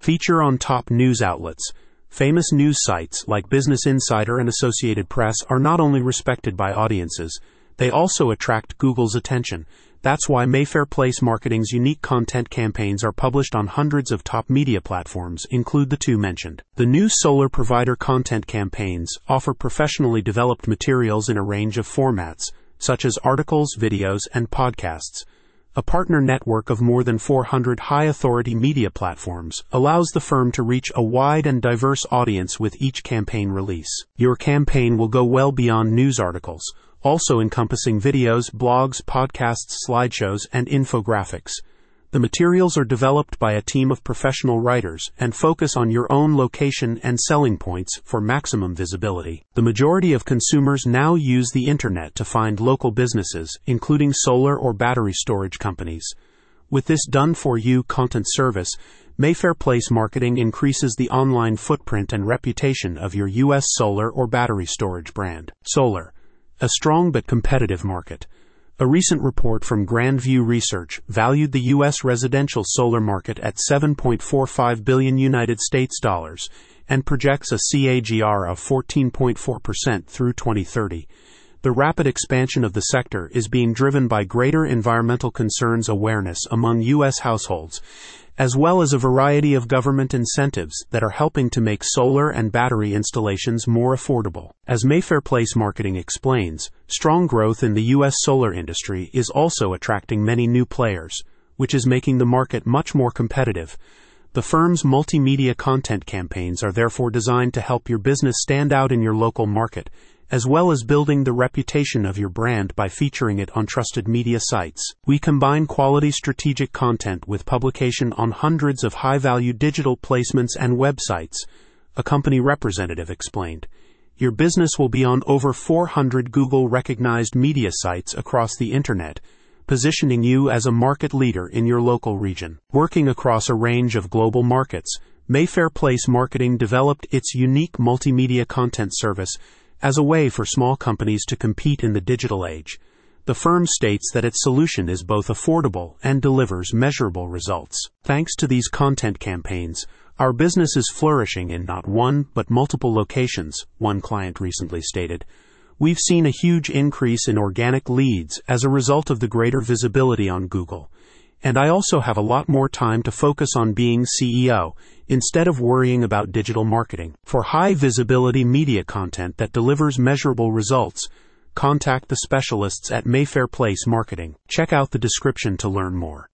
Feature on top news outlets. Famous news sites like Business Insider and Associated Press are not only respected by audiences, they also attract Google's attention. That's why Mayfair Place Marketing's unique content campaigns are published on hundreds of top media platforms, include the two mentioned. The new solar provider content campaigns offer professionally developed materials in a range of formats, such as articles, videos, and podcasts. A partner network of more than 400 high authority media platforms allows the firm to reach a wide and diverse audience with each campaign release. Your campaign will go well beyond news articles also encompassing videos, blogs, podcasts, slideshows, and infographics. The materials are developed by a team of professional writers and focus on your own location and selling points for maximum visibility. The majority of consumers now use the internet to find local businesses, including solar or battery storage companies. With this done for you content service, Mayfair Place Marketing increases the online footprint and reputation of your U.S. solar or battery storage brand. Solar a strong but competitive market. A recent report from Grand View Research valued the U.S. residential solar market at 7.45 billion United States dollars and projects a CAGR of 14.4% through 2030. The rapid expansion of the sector is being driven by greater environmental concerns awareness among U.S. households as well as a variety of government incentives that are helping to make solar and battery installations more affordable. As Mayfair Place Marketing explains, strong growth in the U.S. solar industry is also attracting many new players, which is making the market much more competitive. The firm's multimedia content campaigns are therefore designed to help your business stand out in your local market as well as building the reputation of your brand by featuring it on trusted media sites. We combine quality strategic content with publication on hundreds of high value digital placements and websites, a company representative explained. Your business will be on over 400 Google recognized media sites across the internet, positioning you as a market leader in your local region. Working across a range of global markets, Mayfair Place Marketing developed its unique multimedia content service as a way for small companies to compete in the digital age. The firm states that its solution is both affordable and delivers measurable results. Thanks to these content campaigns, our business is flourishing in not one, but multiple locations, one client recently stated. We've seen a huge increase in organic leads as a result of the greater visibility on Google and I also have a lot more time to focus on being CEO instead of worrying about digital marketing. For high visibility media content that delivers measurable results, contact the specialists at Mayfair Place Marketing. Check out the description to learn more.